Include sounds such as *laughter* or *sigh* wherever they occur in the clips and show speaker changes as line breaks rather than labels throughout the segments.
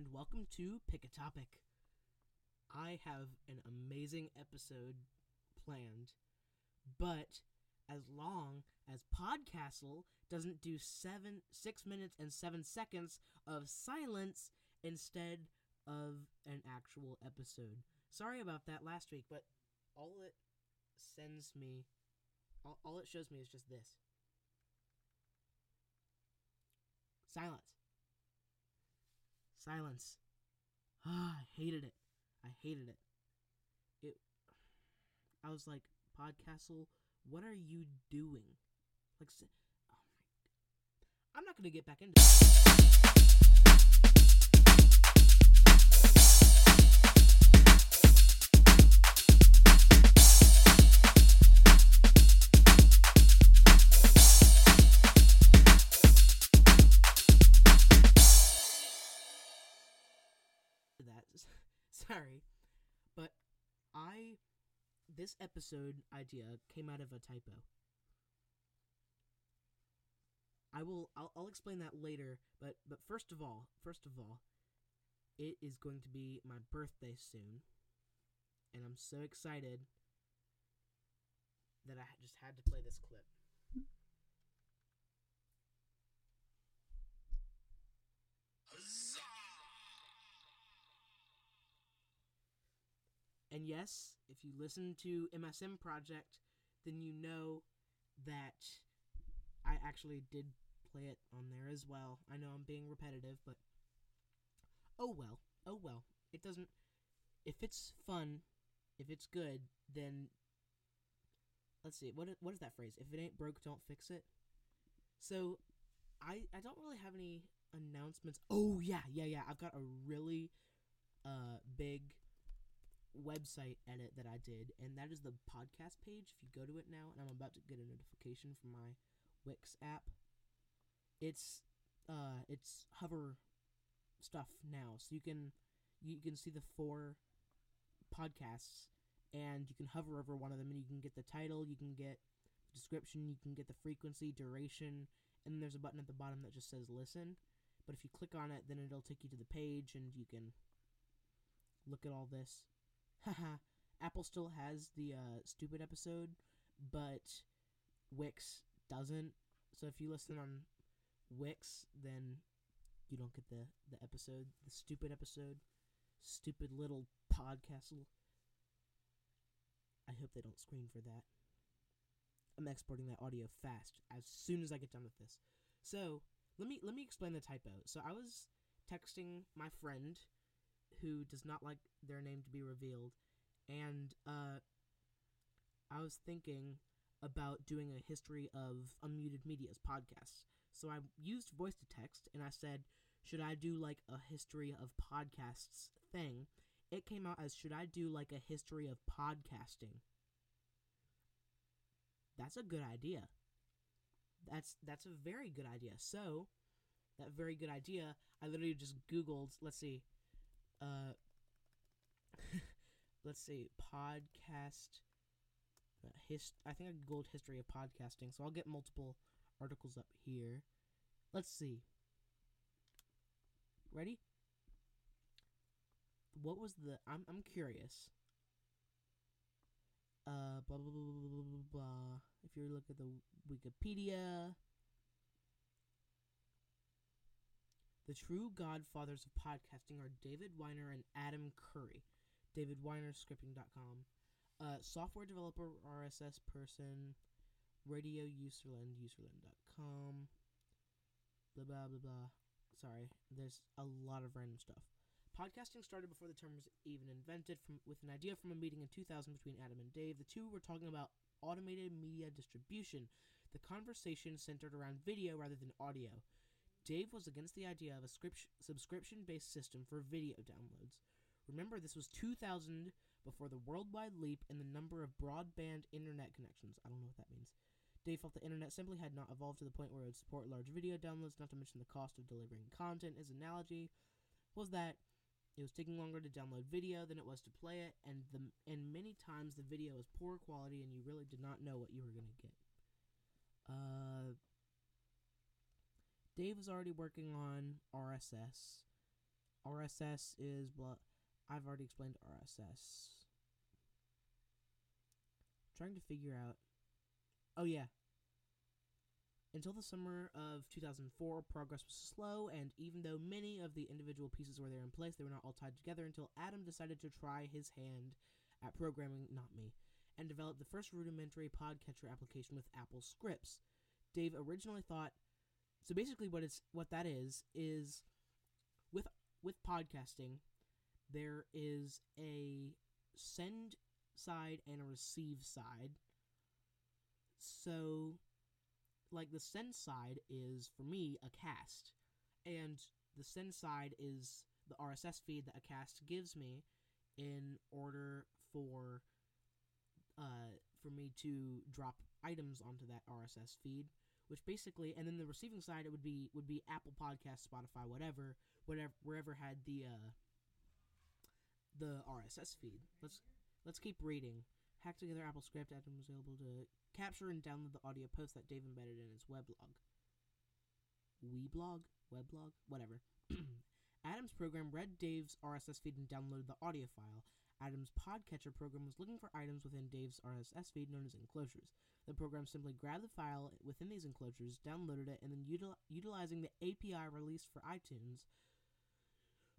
and welcome to Pick a Topic. I have an amazing episode planned, but as long as Podcastle doesn't do seven, six minutes and seven seconds of silence instead of an actual episode. Sorry about that last week, but all it sends me, all, all it shows me is just this silence. Silence. Ah, I hated it. I hated it. It. I was like, Podcastle, what are you doing? Like, oh my. I'm not gonna get back into. Episode idea came out of a typo. I will I'll, I'll explain that later, but but first of all, first of all, it is going to be my birthday soon. And I'm so excited that I just had to play this clip. And yes, if you listen to MSM Project, then you know that I actually did play it on there as well. I know I'm being repetitive, but oh well. Oh well. It doesn't if it's fun, if it's good, then let's see. What what is that phrase? If it ain't broke, don't fix it. So, I I don't really have any announcements. Oh yeah, yeah, yeah. I've got a really uh big website edit that I did, and that is the podcast page. If you go to it now, and I'm about to get a notification from my Wix app, it's uh, it's hover stuff now, so you can you can see the four podcasts, and you can hover over one of them, and you can get the title, you can get the description, you can get the frequency, duration, and there's a button at the bottom that just says listen. But if you click on it, then it'll take you to the page, and you can look at all this. Haha. Apple still has the uh, stupid episode, but Wix doesn't. So if you listen on Wix, then you don't get the the episode, the stupid episode, stupid little podcast. I hope they don't screen for that. I'm exporting that audio fast as soon as I get done with this. So let me let me explain the typo. So I was texting my friend who does not like their name to be revealed, and uh, I was thinking about doing a history of Unmuted Media's podcasts. So I used voice to text, and I said, "Should I do like a history of podcasts thing?" It came out as, "Should I do like a history of podcasting?" That's a good idea. That's that's a very good idea. So, that very good idea, I literally just Googled. Let's see, uh, *laughs* let's see, podcast. Uh, hist- I think I googled history of podcasting, so I'll get multiple articles up here. Let's see. Ready? What was the? I'm I'm curious. Uh, blah blah blah blah blah blah. blah. If you look at the Wikipedia, the true godfathers of podcasting are David Winer and Adam Curry. David Winer, scripting.com. Uh, software developer, RSS person, radio userland, userland.com. Blah blah blah blah. Sorry, there's a lot of random stuff. Podcasting started before the term was even invented from with an idea from a meeting in 2000 between Adam and Dave. The two were talking about automated media distribution. The conversation centered around video rather than audio. Dave was against the idea of a subscription based system for video downloads. Remember, this was 2000 before the worldwide leap in the number of broadband internet connections. I don't know what that means. Dave felt the internet simply had not evolved to the point where it would support large video downloads, not to mention the cost of delivering content. His analogy was that it was taking longer to download video than it was to play it, and the and many times the video was poor quality, and you really did not know what you were gonna get. Uh, Dave was already working on RSS, RSS is blah. I've already explained RSS. Trying to figure out. Oh yeah. Until the summer of 2004, progress was slow, and even though many of the individual pieces were there in place, they were not all tied together until Adam decided to try his hand at programming, not me, and developed the first rudimentary podcatcher application with AppleScripts. Dave originally thought so basically what it's what that is is with with podcasting there is a send side and a receive side. So like the send side is for me Acast and the send side is the RSS feed that Acast gives me in order for uh, for me to drop items onto that RSS feed which basically and then the receiving side it would be would be Apple Podcast, Spotify, whatever, whatever wherever had the uh the RSS feed. Let's let's keep reading. Hack together AppleScript Adam was able to capture and download the audio post that Dave embedded in his weblog. Weblog? Weblog? Whatever. *clears throat* Adam's program read Dave's RSS feed and downloaded the audio file. Adam's podcatcher program was looking for items within Dave's RSS feed known as enclosures. The program simply grabbed the file within these enclosures, downloaded it, and then util- utilizing the API released for iTunes,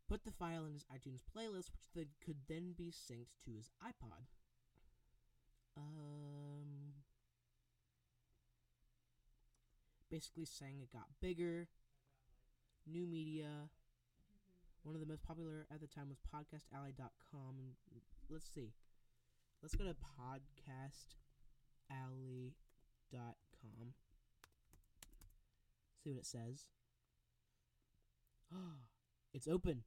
put the file in his iTunes playlist, which then could then be synced to his iPod. Um, basically saying it got bigger, new media, one of the most popular at the time was podcastalley.com. Let's see. Let's go to podcastalley.com. See what it says. Oh, *gasps* it's open.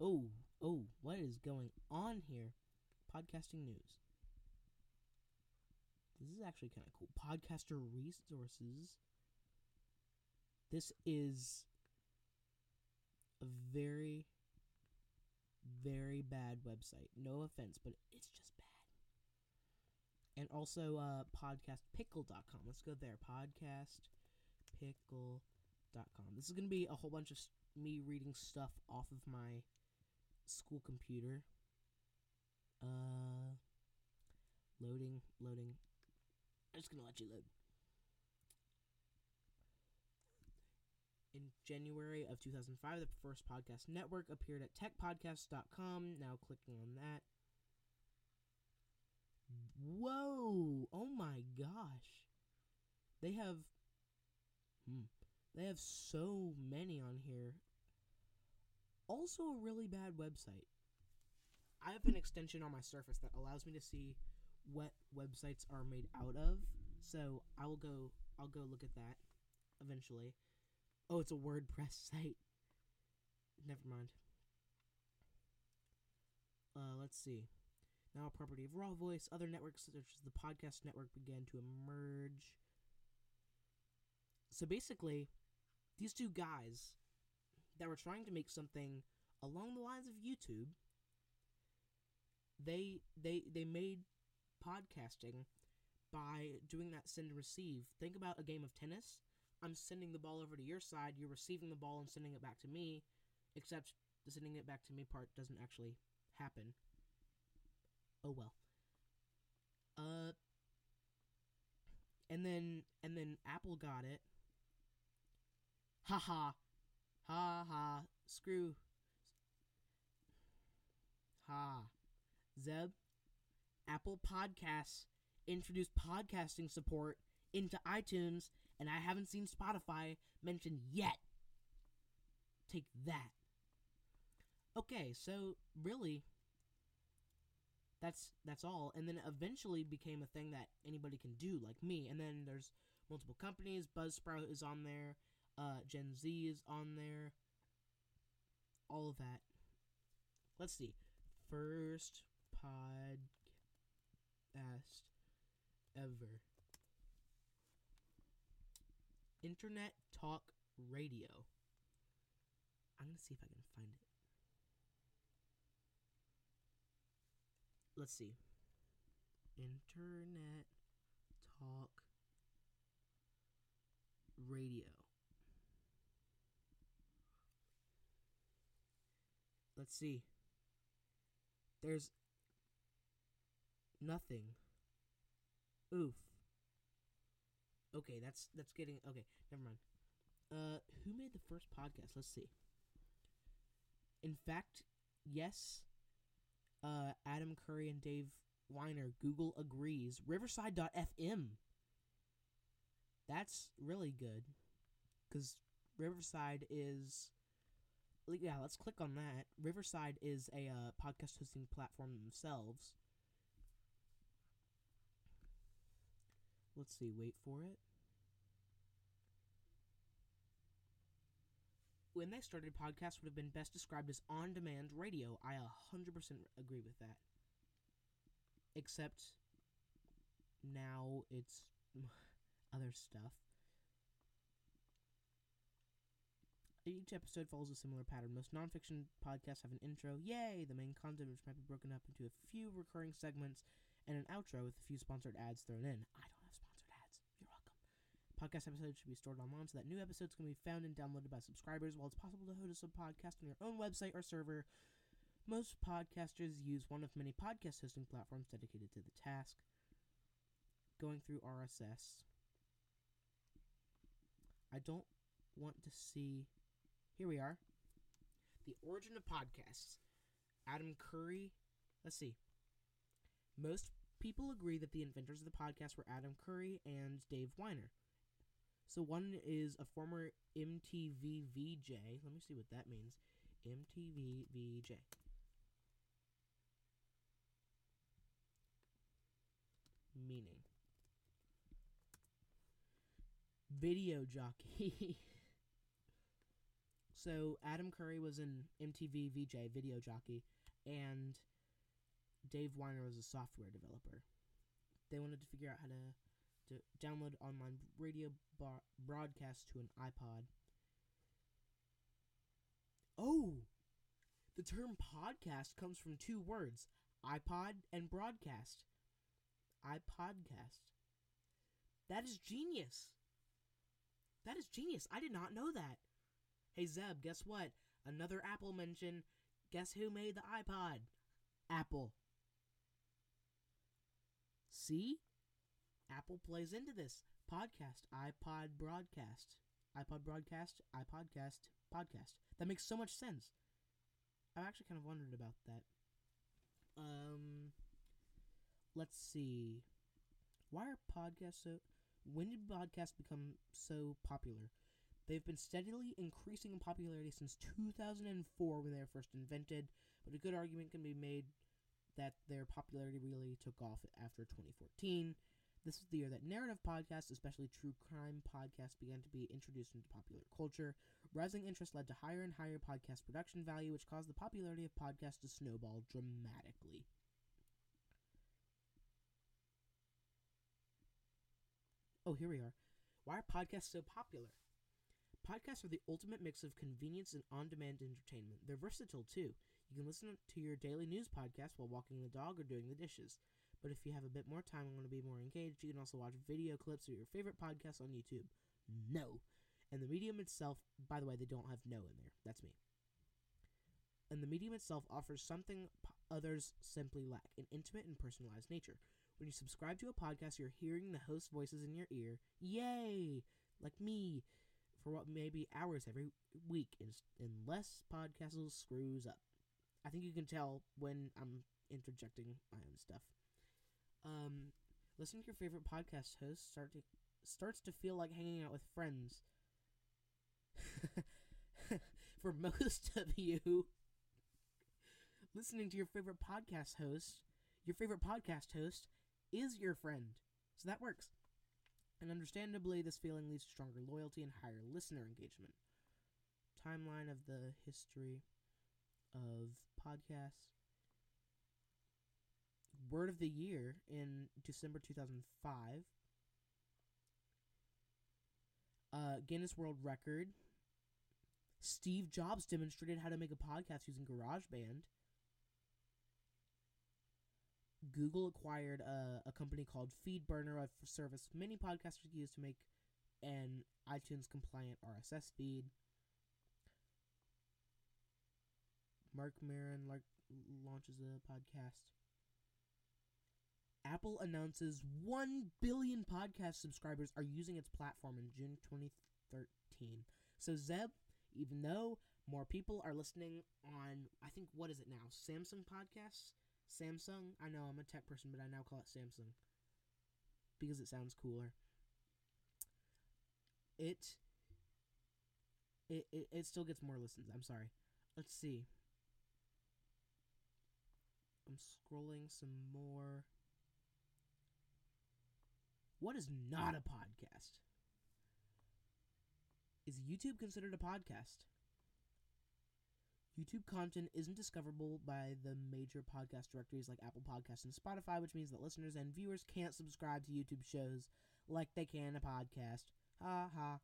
Oh, oh, what is going on here? Podcasting news. This is actually kind of cool. Podcaster resources. This is a very, very bad website. No offense, but it's just bad. And also uh, podcastpickle.com. Let's go there. Podcastpickle.com. This is going to be a whole bunch of me reading stuff off of my school computer. Uh, loading, loading. I'm just going to let you load. In January of 2005, the first podcast network appeared at techpodcast.com. Now clicking on that. Whoa! Oh my gosh. They have hmm, they have so many on here. Also a really bad website. I have an extension on my Surface that allows me to see what websites are made out of. So I will go I'll go look at that eventually. Oh, it's a WordPress site. Never mind. Uh, let's see. Now, a property of RawVoice, other networks such as the podcast network began to emerge. So basically, these two guys that were trying to make something along the lines of YouTube, they they they made podcasting by doing that send and receive. Think about a game of tennis I'm sending the ball over to your side, you're receiving the ball and sending it back to me, except the sending it back to me part doesn't actually happen. Oh well. Uh and then and then Apple got it. Ha ha. Ha ha. Screw. Ha. Zeb. Apple Podcasts introduced podcasting support into iTunes and I haven't seen Spotify mentioned yet. Take that. Okay, so really that's that's all. And then eventually became a thing that anybody can do like me. And then there's multiple companies. Buzzsprout is on there. Uh gen z is on there. All of that. Let's see. First podcast ever Internet Talk Radio. I'm going to see if I can find it. Let's see. Internet Talk Radio. Let's see. There's nothing. Oof. Okay, that's that's getting okay. Never mind. Uh, who made the first podcast? Let's see. In fact, yes. Uh, Adam Curry and Dave Winer. Google agrees. Riverside.fm. That's really good, because Riverside is. Yeah, let's click on that. Riverside is a uh, podcast hosting platform themselves. Let's see, wait for it. When they started, podcasts would have been best described as on demand radio. I 100% agree with that. Except now it's *laughs* other stuff. Each episode follows a similar pattern. Most nonfiction podcasts have an intro, yay, the main content which might be broken up into a few recurring segments, and an outro with a few sponsored ads thrown in. I don't have sponsored ads. You're welcome. Podcast episodes should be stored online so that new episodes can be found and downloaded by subscribers. While it's possible to host a podcast on your own website or server, most podcasters use one of many podcast hosting platforms dedicated to the task. Going through RSS. I don't want to see here we are. The origin of podcasts. Adam Curry. Let's see. Most people agree that the inventors of the podcast were Adam Curry and Dave Winer. So one is a former MTV VJ. Let me see what that means. MTV VJ. Meaning. Video jockey. *laughs* So Adam Curry was an MTV VJ video jockey, and Dave Winer was a software developer. They wanted to figure out how to, to download online radio bar- broadcast to an iPod. Oh, the term podcast comes from two words: iPod and broadcast. iPodcast. That is genius. That is genius. I did not know that. Hey Zeb, guess what? Another Apple mention. Guess who made the iPod? Apple. See? Apple plays into this. Podcast, iPod broadcast. iPod broadcast, iPodcast, podcast. That makes so much sense. I've actually kind of wondered about that. Um, let's see. Why are podcasts so. When did podcasts become so popular? They've been steadily increasing in popularity since 2004 when they were first invented, but a good argument can be made that their popularity really took off after 2014. This is the year that narrative podcasts, especially true crime podcasts, began to be introduced into popular culture. Rising interest led to higher and higher podcast production value, which caused the popularity of podcasts to snowball dramatically. Oh, here we are. Why are podcasts so popular? Podcasts are the ultimate mix of convenience and on demand entertainment. They're versatile too. You can listen to your daily news podcast while walking the dog or doing the dishes. But if you have a bit more time and want to be more engaged, you can also watch video clips of your favorite podcasts on YouTube. No. And the medium itself, by the way, they don't have no in there. That's me. And the medium itself offers something others simply lack an intimate and personalized nature. When you subscribe to a podcast, you're hearing the host voices in your ear. Yay! Like me for what may be hours every week unless Podcastle screws up. I think you can tell when I'm interjecting my own stuff. Um, listening to your favorite podcast host start to starts to feel like hanging out with friends. *laughs* for most *laughs* of you, listening to your favorite podcast host, your favorite podcast host is your friend. So that works. And understandably, this feeling leads to stronger loyalty and higher listener engagement. Timeline of the history of podcasts. Word of the Year in December 2005. Uh, Guinness World Record. Steve Jobs demonstrated how to make a podcast using GarageBand. Google acquired a, a company called FeedBurner, a service many podcasters use to make an iTunes compliant RSS feed. Mark like launches a podcast. Apple announces 1 billion podcast subscribers are using its platform in June 2013. So Zeb, even though more people are listening on I think what is it now? Samsung podcasts? Samsung? I know I'm a tech person, but I now call it Samsung because it sounds cooler. It it, it, it still gets more listens. I'm sorry. Let's see. I'm scrolling some more. What is not a podcast? Is YouTube considered a podcast? YouTube content isn't discoverable by the major podcast directories like Apple Podcasts and Spotify, which means that listeners and viewers can't subscribe to YouTube shows like they can a podcast. Ha ha.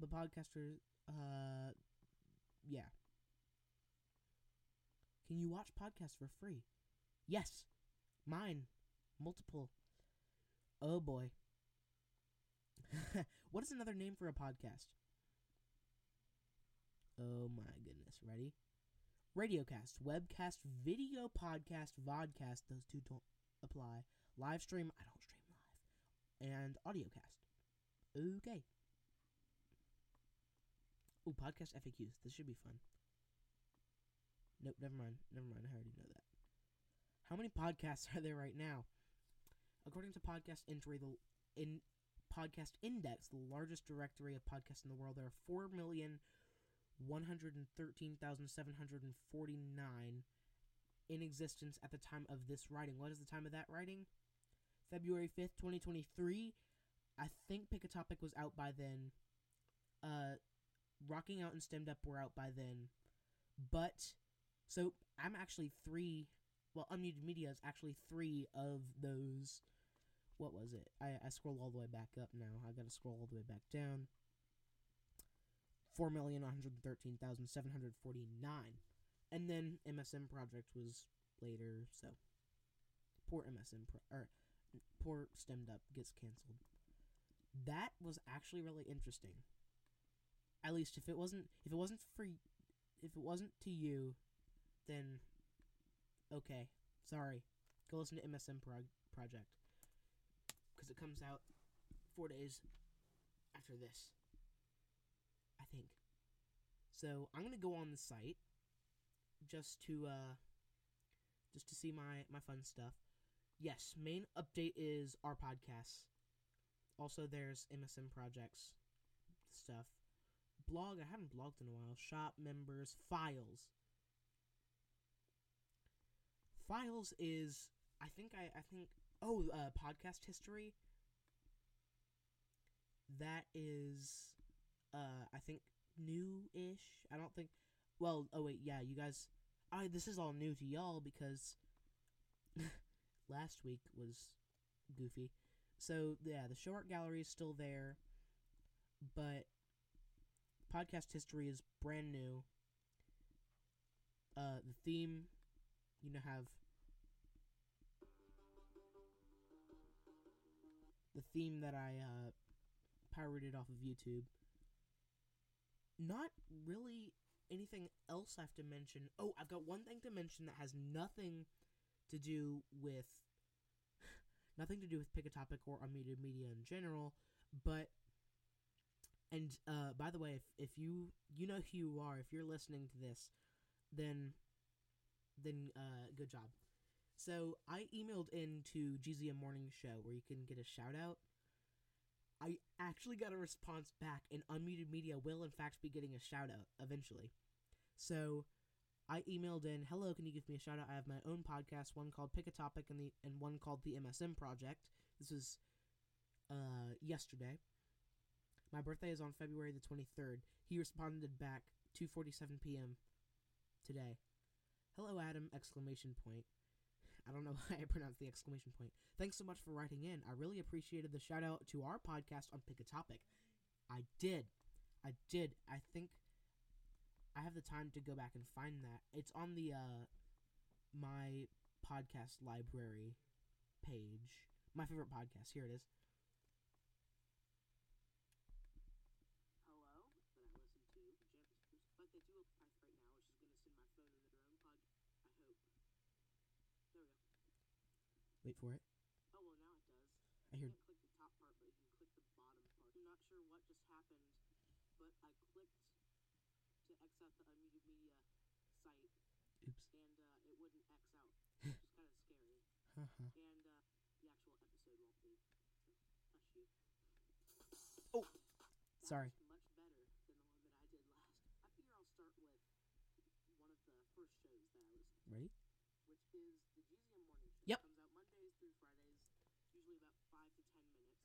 But podcasters, uh, yeah. Can you watch podcasts for free? Yes. Mine. Multiple. Oh boy. *laughs* what is another name for a podcast? Oh my goodness. Ready? Radiocast, webcast, video podcast, vodcast. Those two don't apply. Live stream. I don't stream live. And audiocast. Okay. Oh, podcast FAQs. This should be fun. Nope, never mind. Never mind. I already know that. How many podcasts *laughs* are there right now? According to Podcast Entry, the in Podcast Index, the largest directory of podcasts in the world, there are four million one hundred and thirteen thousand seven hundred and forty nine in existence at the time of this writing. What is the time of that writing? February fifth, twenty twenty three. I think Pick a Topic was out by then. Uh, Rocking Out and Stemmed Up were out by then. But so I'm actually three. Well, Unmuted Media is actually three of those. What was it? I, I scroll all the way back up now. I gotta scroll all the way back down. Four million one hundred thirteen thousand seven hundred forty nine, and then MSM Project was later. So poor MSM pro- or poor Stemmed Up gets canceled. That was actually really interesting. At least if it wasn't if it wasn't for if it wasn't to you, then okay, sorry. Go listen to MSM Pro- Project because it comes out four days after this. I think. So I'm gonna go on the site just to uh just to see my my fun stuff. Yes, main update is our podcasts. Also, there's MSM projects stuff. Blog, I haven't blogged in a while. Shop members, files. Files is, I think I, I think, oh, uh, podcast history. That is, uh, I think new-ish. I don't think. Well, oh wait, yeah, you guys. I this is all new to y'all because *laughs* last week was goofy. So yeah, the show art gallery is still there, but podcast history is brand new. Uh, the theme, you know, have the theme that I uh, pirated off of YouTube. Not really anything else I have to mention. Oh, I've got one thing to mention that has nothing to do with *sighs* nothing to do with pick a topic or unmuted media in general, but and uh, by the way, if, if you you know who you are, if you're listening to this, then then uh, good job. So I emailed into GZM Morning Show where you can get a shout out. I actually got a response back, and Unmuted Media will in fact be getting a shout out eventually. So I emailed in, "Hello, can you give me a shout out? I have my own podcast, one called Pick a Topic, and the and one called the MSM Project. This was uh, yesterday. My birthday is on February the 23rd. He responded back 2:47 p.m. today. Hello, Adam! Exclamation point. I don't know *laughs* why I pronounced the exclamation point. Thanks so much for writing in. I really appreciated the shout out to our podcast on Pick a Topic. I did. I did. I think I have the time to go back and find that. It's on the uh my podcast library page. My favorite podcast. Here it is. Hello, that I listen to. Jam is but they do apply right now, which is going to send phone in the drone pod. I hope. There we go.
Wait for it.
Oh well, now it does.
I hear.
You can't click the top part, but you can click the bottom part. I'm not sure what just happened, but I clicked to X out the unmuted media site,
Oops.
and uh, it wouldn't X out, *laughs* which is kind of scary.
Haha.
And uh, the actual episode won't be. Hush you.
Oh,
That
sorry.
was much better than the one that I did last. I figure I'll start with one of the first shows that I listened to,
Ready?
which is the GZM Morning Show.
Yep.
It comes out Mondays through Fridays, usually about five to ten minutes.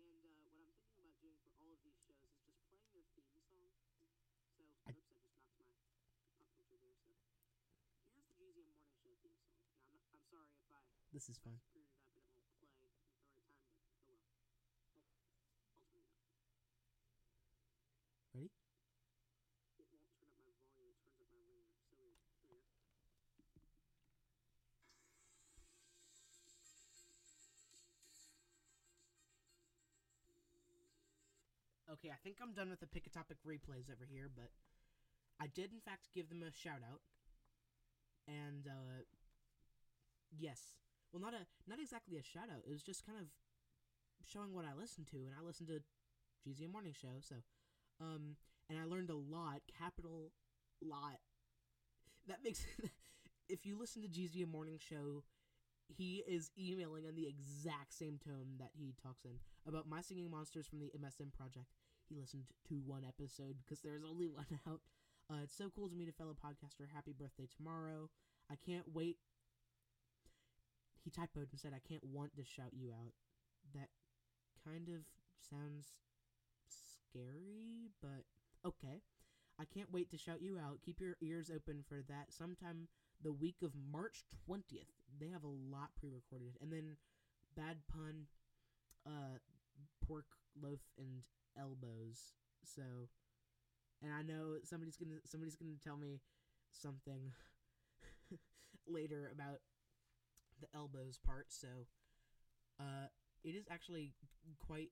and uh, what I'm thinking about doing for all of these shows is just playing their theme song. So,
I-
oops, I just knocked my pop filter there. So, here's the GZM Morning Show theme song. Now, I'm, not, I'm sorry if I
This is
if I
fun.
screwed it up and it won't play at the right time, but well. I'll, I'll turn it up.
Ready?
It won't turn up my volume, it turns up my ringer. So weird. Go. Okay, I think I'm done with the pick a topic replays over here, but I did in fact give them a shout out. And uh yes. Well not a not exactly a shout out. It was just kind of showing what I listened to and I listened to GZM Morning Show, so um and I learned a lot, capital lot. That makes *laughs* if you listen to GZM Morning Show, he is emailing in the exact same tone that he talks in about my singing monsters from the MSM project. He listened to one episode because there's only one *laughs* out. Uh, it's so cool to meet a fellow podcaster. Happy birthday tomorrow. I can't wait. He typoed and said, I can't want to shout you out. That kind of sounds scary, but okay. I can't wait to shout you out. Keep your ears open for that. Sometime the week of March 20th. They have a lot pre recorded. And then Bad Pun, uh, Pork Loaf, and Elbows. So, and I know somebody's gonna somebody's gonna tell me something *laughs* later about the elbows part. So, uh, it is actually quite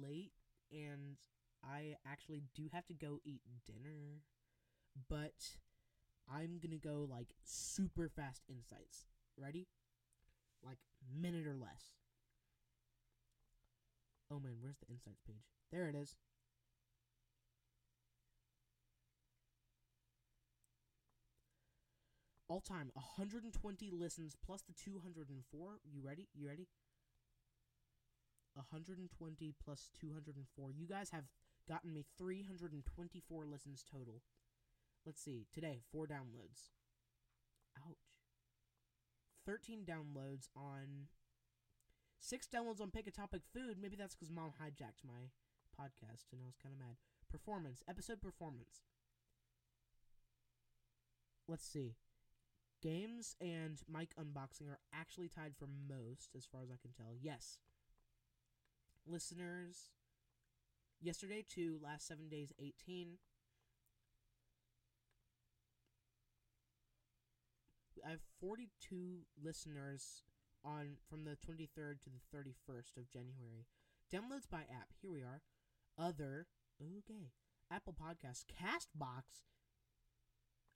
late, and I actually do have to go eat dinner, but I'm gonna go like super fast insights. Ready? Like minute or less. Oh man, where's the insights page? There it is. All time 120 listens plus the 204. You ready? You ready? 120 plus 204. You guys have gotten me 324 listens total. Let's see. Today, four downloads. Ouch. 13 downloads on. Six downloads on Pick a Topic Food. Maybe that's because mom hijacked my podcast and I was kind of mad. Performance. Episode performance. Let's see. Games and mic unboxing are actually tied for most, as far as I can tell. Yes. Listeners. Yesterday, two. Last seven days, 18. I have 42 listeners on from the 23rd to the 31st of January. Downloads by app. Here we are. Other. Okay. Apple Podcasts. Castbox.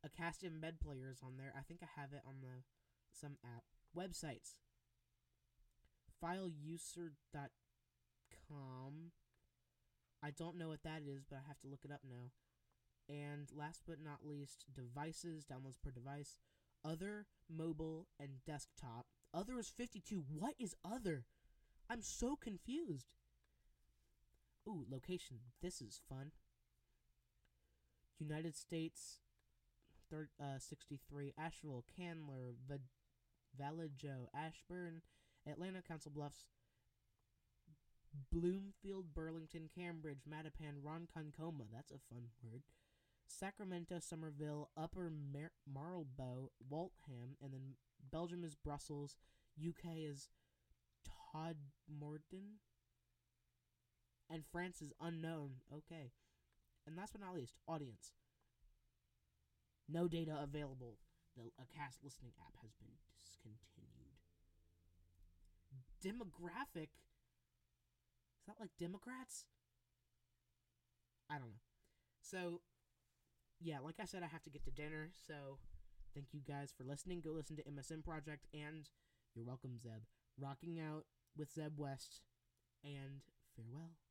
Acast embed player is on there. I think I have it on the some app. Websites. Fileuser.com. I don't know what that is, but I have to look it up now. And last but not least, devices, downloads per device, other, mobile, and desktop. Other is 52. What is other? I'm so confused. Ooh, location. This is fun. United States, thir- uh, 63. Asheville, Candler, Va- Vallejo, Ashburn, Atlanta, Council Bluffs, Bloomfield, Burlington, Cambridge, Mattapan, Ronkonkoma. That's a fun word. Sacramento, Somerville, Upper Mar- Marlborough, Waltham, and then Belgium is Brussels. UK is Todd Todmorden. And France is unknown. Okay. And last but not least, audience. No data available. The Acast listening app has been discontinued. Demographic. Is that like Democrats? I don't know. So, yeah, like I said, I have to get to dinner, so thank you guys for listening. Go listen to MSM Project, and you're welcome, Zeb. Rocking out with Zeb West, and farewell.